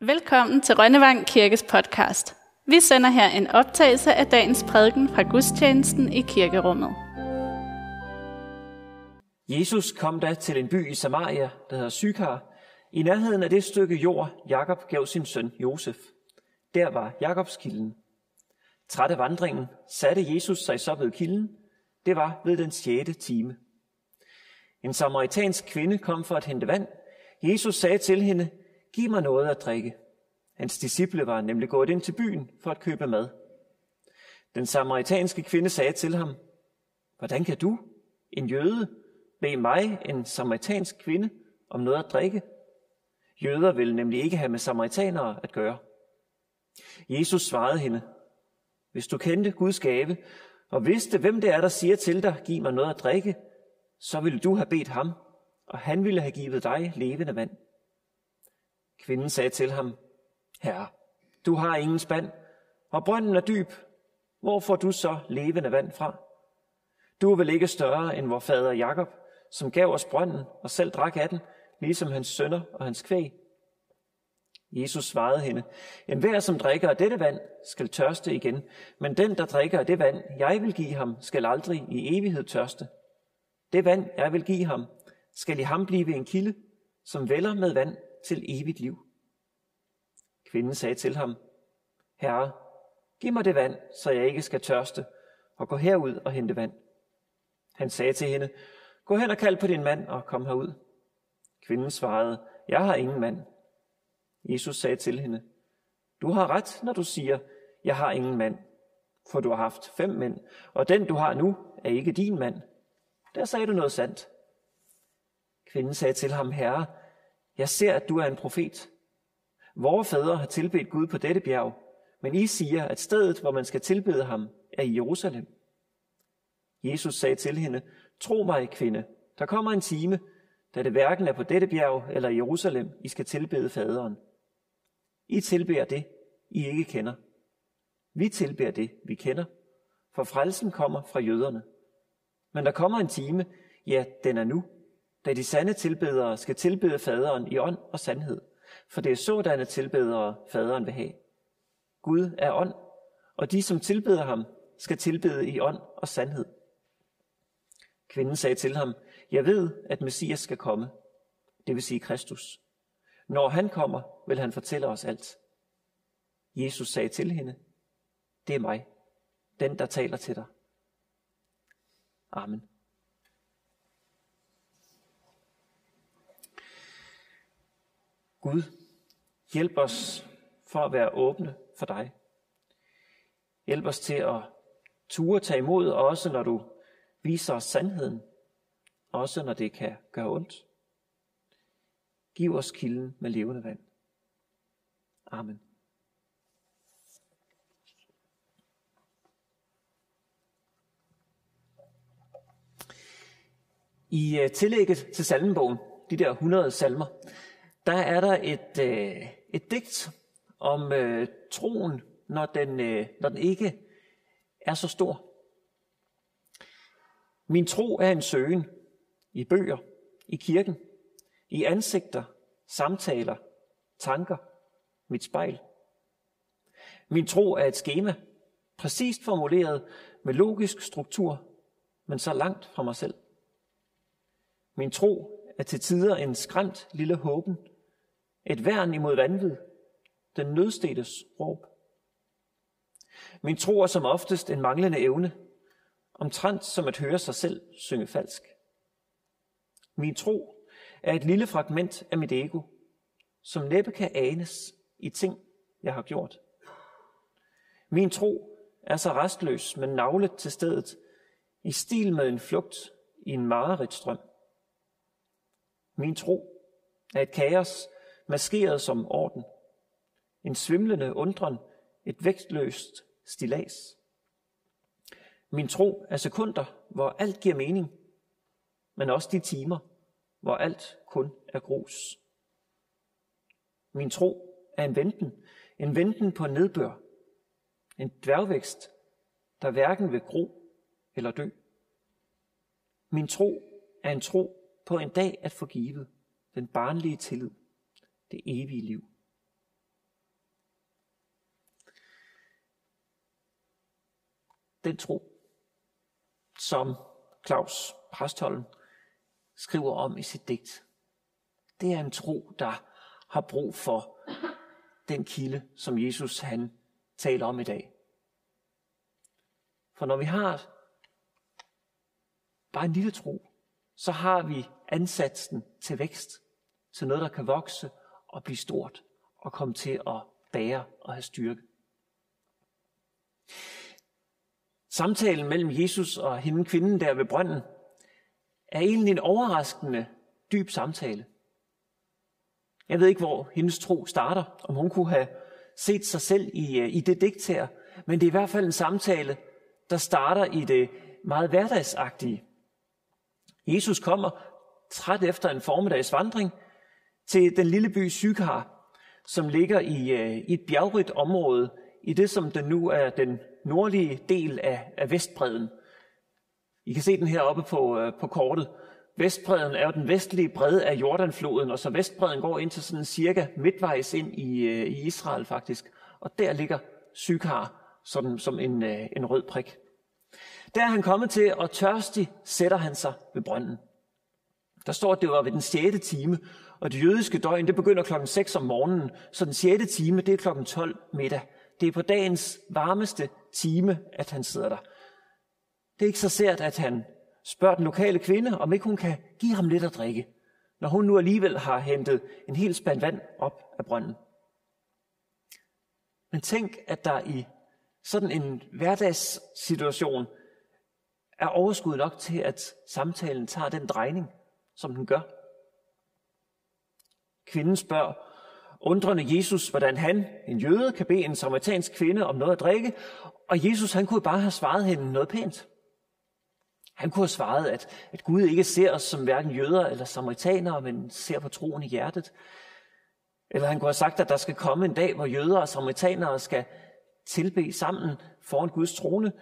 Velkommen til Rønnevang Kirkes podcast. Vi sender her en optagelse af dagens prædiken fra gudstjenesten i kirkerummet. Jesus kom da til en by i Samaria, der hedder Sykar, i nærheden af det stykke jord, Jakob gav sin søn Josef. Der var Jakobs kilden. Træt af vandringen satte Jesus sig så ved kilden. Det var ved den sjette time. En samaritansk kvinde kom for at hente vand. Jesus sagde til hende, Giv mig noget at drikke. Hans disciple var nemlig gået ind til byen for at købe mad. Den samaritanske kvinde sagde til ham, Hvordan kan du, en jøde, bede mig, en samaritansk kvinde, om noget at drikke? Jøder vil nemlig ikke have med samaritanere at gøre. Jesus svarede hende, Hvis du kendte Guds gave, og vidste, hvem det er, der siger til dig, giv mig noget at drikke, så ville du have bedt ham, og han ville have givet dig levende vand. Kvinden sagde til ham, Herre, du har ingen spand, og brønden er dyb. Hvor får du så levende vand fra? Du er vel ikke større end vor fader Jakob, som gav os brønden og selv drak af den, ligesom hans sønner og hans kvæg. Jesus svarede hende, En hver, som drikker af dette vand, skal tørste igen, men den, der drikker af det vand, jeg vil give ham, skal aldrig i evighed tørste. Det vand, jeg vil give ham, skal i ham blive en kilde, som vælger med vand til evigt liv. Kvinden sagde til ham, Herre, giv mig det vand, så jeg ikke skal tørste, og gå herud og hente vand. Han sagde til hende, gå hen og kald på din mand og kom herud. Kvinden svarede, jeg har ingen mand. Jesus sagde til hende, du har ret, når du siger, jeg har ingen mand, for du har haft fem mænd, og den du har nu er ikke din mand. Der sagde du noget sandt. Kvinden sagde til ham, Herre, jeg ser, at du er en profet. Vore fædre har tilbedt Gud på dette bjerg, men I siger, at stedet, hvor man skal tilbede ham, er i Jerusalem. Jesus sagde til hende, Tro mig, kvinde, der kommer en time, da det hverken er på dette bjerg eller i Jerusalem, I skal tilbede faderen. I tilbeder det, I ikke kender. Vi tilbeder det, vi kender, for frelsen kommer fra jøderne. Men der kommer en time, ja, den er nu, da de sande tilbedere skal tilbede faderen i ånd og sandhed. For det er sådanne tilbedere, faderen vil have. Gud er ånd, og de, som tilbeder ham, skal tilbede i ånd og sandhed. Kvinden sagde til ham, jeg ved, at Messias skal komme, det vil sige Kristus. Når han kommer, vil han fortælle os alt. Jesus sagde til hende, det er mig, den der taler til dig. Amen. Gud, hjælp os for at være åbne for dig. Hjælp os til at ture tage imod, også når du viser os sandheden, også når det kan gøre ondt. Giv os kilden med levende vand. Amen. I øh, tillægget til salmebogen, de der 100 salmer, der er der et, øh, et digt om øh, troen, når den, øh, når den ikke er så stor. Min tro er en søgen i bøger, i kirken, i ansigter, samtaler, tanker, mit spejl. Min tro er et skema, præcist formuleret med logisk struktur, men så langt fra mig selv. Min tro er til tider en skræmt lille håben, et værn imod vanvid, den nødstedes råb. Min tro er som oftest en manglende evne, omtrent som at høre sig selv synge falsk. Min tro er et lille fragment af mit ego, som næppe kan anes i ting, jeg har gjort. Min tro er så restløs, men navlet til stedet, i stil med en flugt i en mareridtstrøm. Min tro er et kaos, maskeret som orden. En svimlende undren, et vægtløst stilas. Min tro er sekunder, hvor alt giver mening, men også de timer, hvor alt kun er grus. Min tro er en venten, en venten på nedbør, en dværgvækst, der hverken vil gro eller dø. Min tro er en tro på en dag at forgive, den barnlige tillid det evige liv. Den tro, som Claus Præstholm skriver om i sit digt, det er en tro, der har brug for den kilde, som Jesus han taler om i dag. For når vi har bare en lille tro, så har vi ansatsen til vækst, til noget, der kan vokse, at blive stort og komme til at bære og have styrke. Samtalen mellem Jesus og hende kvinden der ved brønden er egentlig en overraskende dyb samtale. Jeg ved ikke, hvor hendes tro starter, om hun kunne have set sig selv i, øh, i det digt her, men det er i hvert fald en samtale, der starter i det meget hverdagsagtige. Jesus kommer træt efter en formiddags vandring til den lille by Sykar, som ligger i, øh, i et bjergrigt område i det, som den nu er den nordlige del af, af Vestbreden. I kan se den her oppe på, øh, på kortet. Vestbreden er jo den vestlige bred af Jordanfloden, og så Vestbreden går ind til sådan cirka midtvejs ind i, øh, i Israel faktisk. Og der ligger Sykar sådan som en, øh, en rød prik. Der er han kommet til, og tørstig sætter han sig ved brønden. Der står, at det var ved den 6. time, og det jødiske døgn, det begynder klokken 6 om morgenen, så den 6. time, det er klokken 12 middag. Det er på dagens varmeste time, at han sidder der. Det er ikke så sært, at han spørger den lokale kvinde, om ikke hun kan give ham lidt at drikke, når hun nu alligevel har hentet en hel spand vand op af brønden. Men tænk, at der i sådan en hverdagssituation er overskud nok til, at samtalen tager den drejning, som den gør. Kvinden spørger undrende Jesus, hvordan han, en jøde, kan bede en samaritansk kvinde om noget at drikke, og Jesus han kunne bare have svaret hende noget pænt. Han kunne have svaret, at, at Gud ikke ser os som hverken jøder eller samaritanere, men ser på troen i hjertet. Eller han kunne have sagt, at der skal komme en dag, hvor jøder og samaritanere skal tilbe sammen foran Guds trone.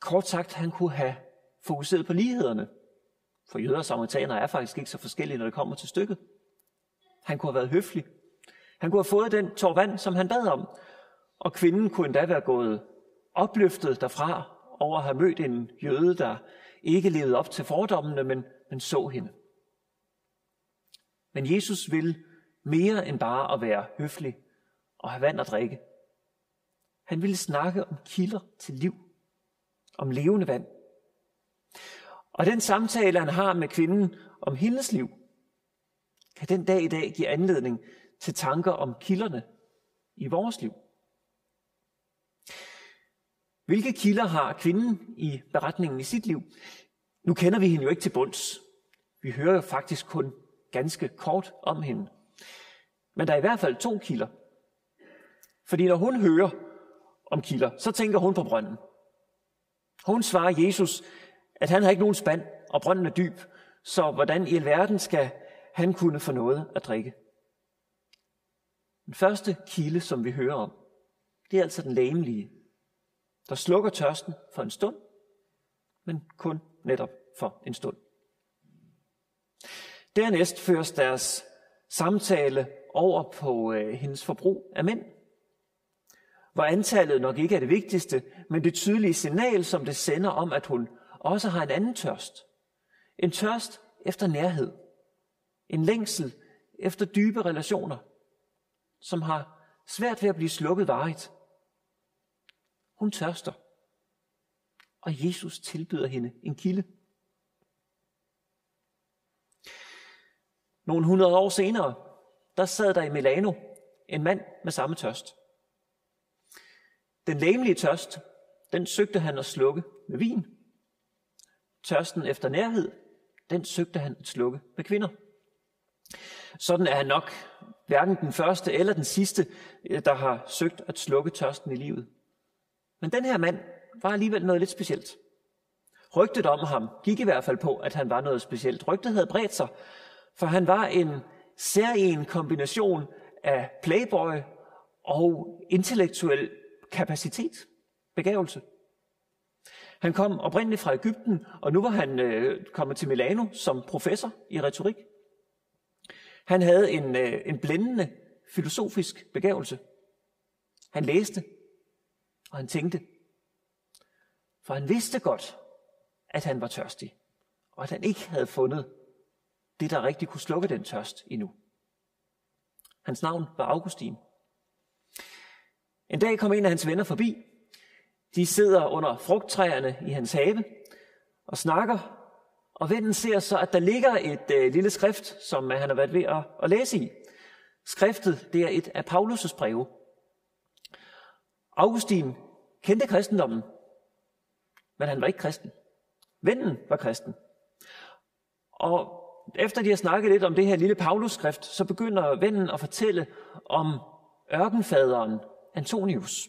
Kort sagt, han kunne have fokuseret på lighederne. For jøder og samaritanere er faktisk ikke så forskellige, når det kommer til stykket. Han kunne have været høflig. Han kunne have fået den tår vand, som han bad om. Og kvinden kunne endda være gået opløftet derfra over at have mødt en jøde, der ikke levede op til fordommene, men, men så hende. Men Jesus vil mere end bare at være høflig og have vand at drikke. Han ville snakke om kilder til liv, om levende vand. Og den samtale, han har med kvinden om hendes liv, kan den dag i dag give anledning til tanker om kilderne i vores liv. Hvilke kilder har kvinden i beretningen i sit liv? Nu kender vi hende jo ikke til bunds. Vi hører jo faktisk kun ganske kort om hende. Men der er i hvert fald to kilder. Fordi når hun hører om kilder, så tænker hun på brønden. Hun svarer Jesus, at han har ikke nogen spand, og brønden er dyb, så hvordan i alverden skal han kunne få noget at drikke? Den første kilde, som vi hører om, det er altså den læmelige, der slukker tørsten for en stund, men kun netop for en stund. Dernæst føres deres samtale over på øh, hendes forbrug af mænd, hvor antallet nok ikke er det vigtigste, men det tydelige signal, som det sender om, at hun også har en anden tørst. En tørst efter nærhed. En længsel efter dybe relationer, som har svært ved at blive slukket varigt. Hun tørster. Og Jesus tilbyder hende en kilde. Nogle hundrede år senere, der sad der i Milano en mand med samme tørst. Den læmelige tørst, den søgte han at slukke med vin. Tørsten efter nærhed, den søgte han at slukke med kvinder. Sådan er han nok hverken den første eller den sidste, øh, der har søgt at slukke tørsten i livet. Men den her mand var alligevel noget lidt specielt. Rygtet om ham gik i hvert fald på, at han var noget specielt. Rygtet havde bredt sig, for han var en særlig kombination af playboy og intellektuel kapacitet, begævelse. Han kom oprindeligt fra Ægypten, og nu var han øh, kommet til Milano som professor i retorik. Han havde en, øh, en blændende filosofisk begævelse. Han læste, og han tænkte. For han vidste godt, at han var tørstig, og at han ikke havde fundet det, der rigtig kunne slukke den tørst endnu. Hans navn var Augustin. En dag kom en af hans venner forbi. De sidder under frugttræerne i hans have og snakker, og vennen ser så, at der ligger et øh, lille skrift, som han har været ved at, at læse i. Skriftet, det er et af Paulus' breve. Augustin kendte kristendommen, men han var ikke kristen. Vennen var kristen. Og efter de har snakket lidt om det her lille Paulus-skrift, så begynder vennen at fortælle om ørkenfaderen Antonius.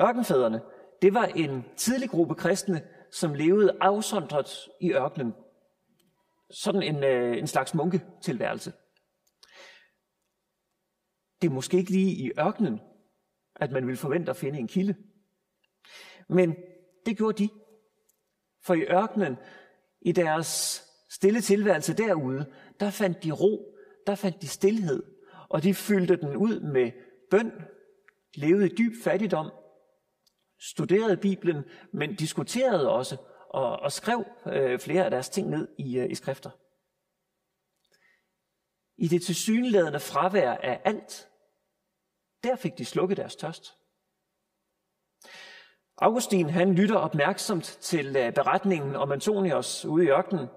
Ørkenfaderne, det var en tidlig gruppe kristne, som levede afsondret i ørkenen. Sådan en, øh, en slags munketilværelse. Det er måske ikke lige i ørkenen, at man vil forvente at finde en kilde. Men det gjorde de. For i ørkenen, i deres stille tilværelse derude, der fandt de ro, der fandt de stillhed, og de fyldte den ud med bøn, levede i dyb fattigdom, studerede Bibelen, men diskuterede også og, og skrev øh, flere af deres ting ned i, øh, i skrifter. I det tilsyneladende fravær af alt, der fik de slukket deres tørst. Augustin han lytter opmærksomt til øh, beretningen om Antonius ude i ørkenen.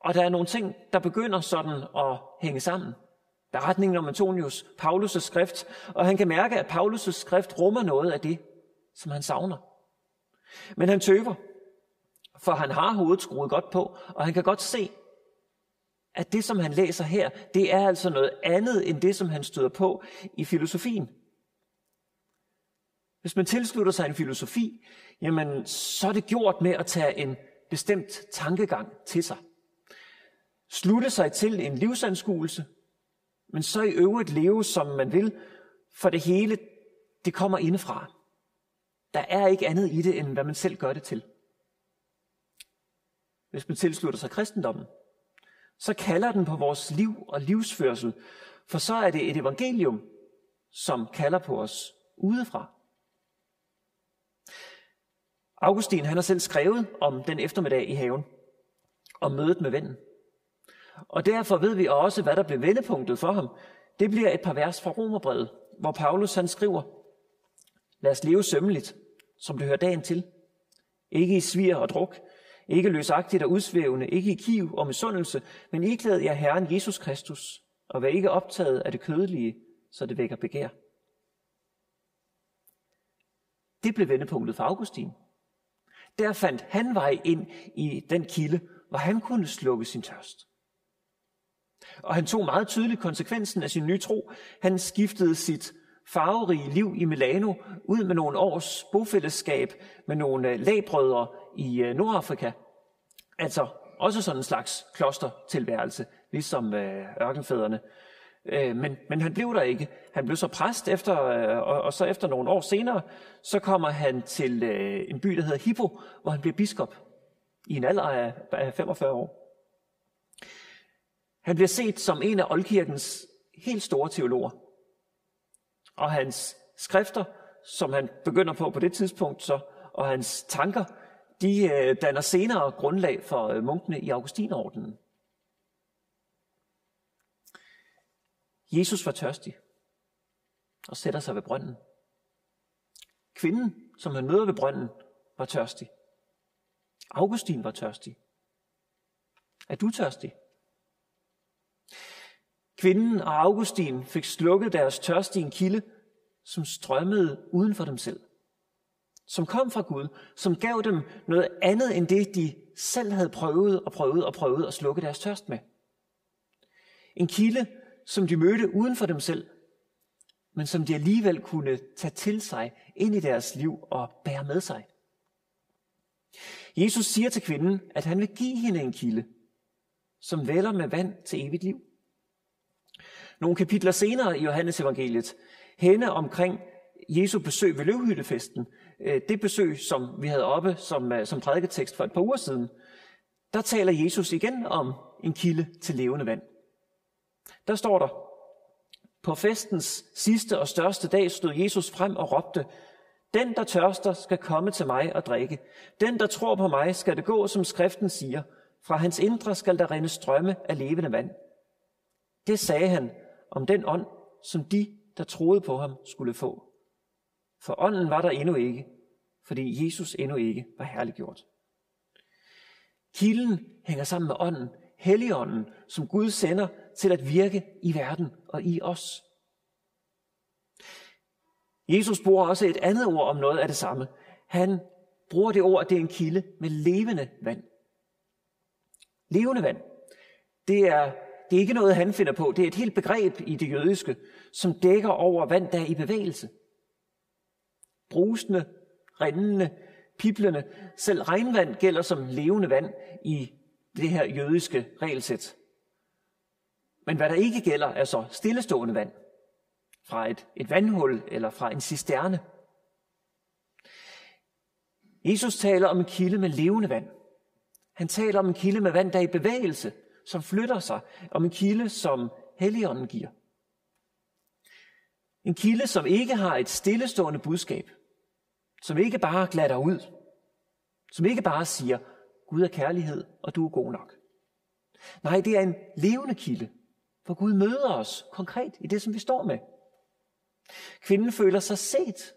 Og der er nogle ting, der begynder sådan at hænge sammen. Beretningen om Antonius, Paulus' skrift, og han kan mærke, at Paulus' skrift rummer noget af det, som han savner. Men han tøver, for han har hovedet skruet godt på, og han kan godt se, at det, som han læser her, det er altså noget andet end det, som han støder på i filosofien. Hvis man tilslutter sig en filosofi, jamen så er det gjort med at tage en bestemt tankegang til sig. Slutte sig til en livsanskuelse, men så i øvrigt leve, som man vil, for det hele, det kommer indefra. Der er ikke andet i det, end hvad man selv gør det til. Hvis man tilslutter sig kristendommen, så kalder den på vores liv og livsførsel, for så er det et evangelium, som kalder på os udefra. Augustin han har selv skrevet om den eftermiddag i haven, om mødet med vennen. Og derfor ved vi også, hvad der blev vendepunktet for ham. Det bliver et par vers fra Romerbrevet, hvor Paulus han skriver, Lad os leve sømmeligt, som det hører dagen til. Ikke i svir og druk, ikke løsagtigt og udsvævende, ikke i kiv og misundelse, men iklæd jer Herren Jesus Kristus, og vær ikke optaget af det kødelige, så det vækker begær. Det blev vendepunktet for Augustin. Der fandt han vej ind i den kilde, hvor han kunne slukke sin tørst. Og han tog meget tydeligt konsekvensen af sin nye tro. Han skiftede sit farverige liv i Milano ud med nogle års bofællesskab med nogle øh, lagbrødre i øh, Nordafrika. Altså også sådan en slags klostertilværelse, ligesom øh, ørkenfædrene. Men, men han blev der ikke. Han blev så præst efter, og, og så efter nogle år senere, så kommer han til en by, der hedder Hippo, hvor han bliver biskop i en alder af 45 år. Han bliver set som en af oldkirkens helt store teologer. Og hans skrifter, som han begynder på på det tidspunkt, så, og hans tanker, de øh, danner senere grundlag for øh, munkene i Augustinerordenen. Jesus var tørstig og sætter sig ved brønden. Kvinden, som han møder ved brønden, var tørstig. Augustin var tørstig. Er du tørstig? Kvinden og Augustin fik slukket deres tørst i en kilde, som strømmede uden for dem selv. Som kom fra Gud, som gav dem noget andet end det, de selv havde prøvet og prøvet og prøvet at slukke deres tørst med. En kilde, som de mødte uden for dem selv, men som de alligevel kunne tage til sig ind i deres liv og bære med sig. Jesus siger til kvinden, at han vil give hende en kilde, som vælger med vand til evigt liv. Nogle kapitler senere i Johannes evangeliet, henne omkring Jesu besøg ved løvhyttefesten, øh, det besøg, som vi havde oppe som, øh, som prædiketekst for et par uger siden, der taler Jesus igen om en kilde til levende vand. Der står der, på festens sidste og største dag stod Jesus frem og råbte, Den, der tørster, skal komme til mig og drikke. Den, der tror på mig, skal det gå, som skriften siger. Fra hans indre skal der rinde strømme af levende vand. Det sagde han om den ånd, som de, der troede på ham, skulle få. For ånden var der endnu ikke, fordi Jesus endnu ikke var herliggjort. Kilden hænger sammen med ånden, helligånden, som Gud sender til at virke i verden og i os. Jesus bruger også et andet ord om noget af det samme. Han bruger det ord, at det er en kilde med levende vand. Levende vand, det er, det er ikke noget, han finder på. Det er et helt begreb i det jødiske, som dækker over vand, der er i bevægelse. Brusende, rindende, piblende. Selv regnvand gælder som levende vand i det her jødiske regelsæt. Men hvad der ikke gælder, er så stillestående vand fra et, et vandhul eller fra en cisterne. Jesus taler om en kilde med levende vand. Han taler om en kilde med vand, der er i bevægelse, som flytter sig, om en kilde, som Helligånden giver. En kilde, som ikke har et stillestående budskab, som ikke bare glatter ud, som ikke bare siger, Gud er kærlighed, og du er god nok. Nej, det er en levende kilde, for Gud møder os konkret i det, som vi står med. Kvinden føler sig set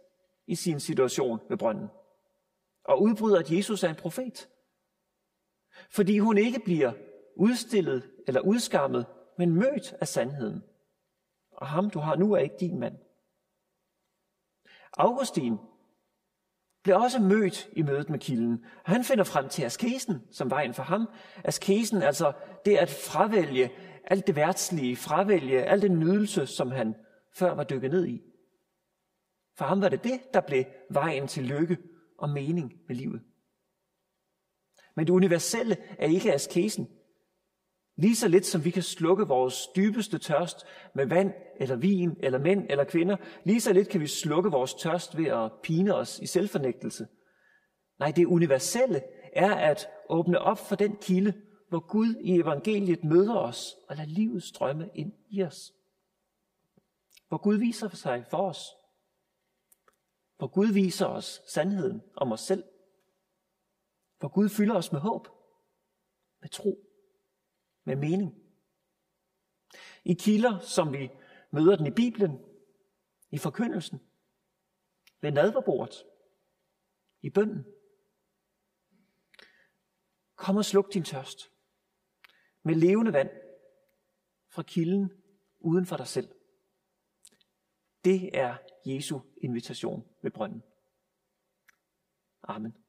i sin situation ved brønden, og udbryder, at Jesus er en profet. Fordi hun ikke bliver udstillet eller udskammet, men mødt af sandheden. Og ham, du har nu, er ikke din mand. Augustin bliver også mødt i mødet med kilden. Han finder frem til askesen som vejen for ham. Askesen, altså det at fravælge alt det værtslige, fravælge al den nydelse, som han før var dykket ned i. For ham var det det, der blev vejen til lykke og mening med livet. Men det universelle er ikke askesen. Lige så lidt som vi kan slukke vores dybeste tørst med vand eller vin eller mænd eller kvinder, lige så lidt kan vi slukke vores tørst ved at pine os i selvfornægtelse. Nej, det universelle er at åbne op for den kilde, hvor Gud i evangeliet møder os og lader livet strømme ind i os. Hvor Gud viser sig for os. Hvor Gud viser os sandheden om os selv. Hvor Gud fylder os med håb, med tro med mening. I kilder, som vi møder den i Bibelen, i forkyndelsen, ved nadverbordet, i bønden. Kom og sluk din tørst med levende vand fra kilden uden for dig selv. Det er Jesu invitation ved brønden. Amen.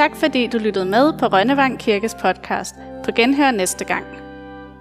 Tak fordi du lyttede med på Rønnevang Kirkes podcast. På genhør næste gang.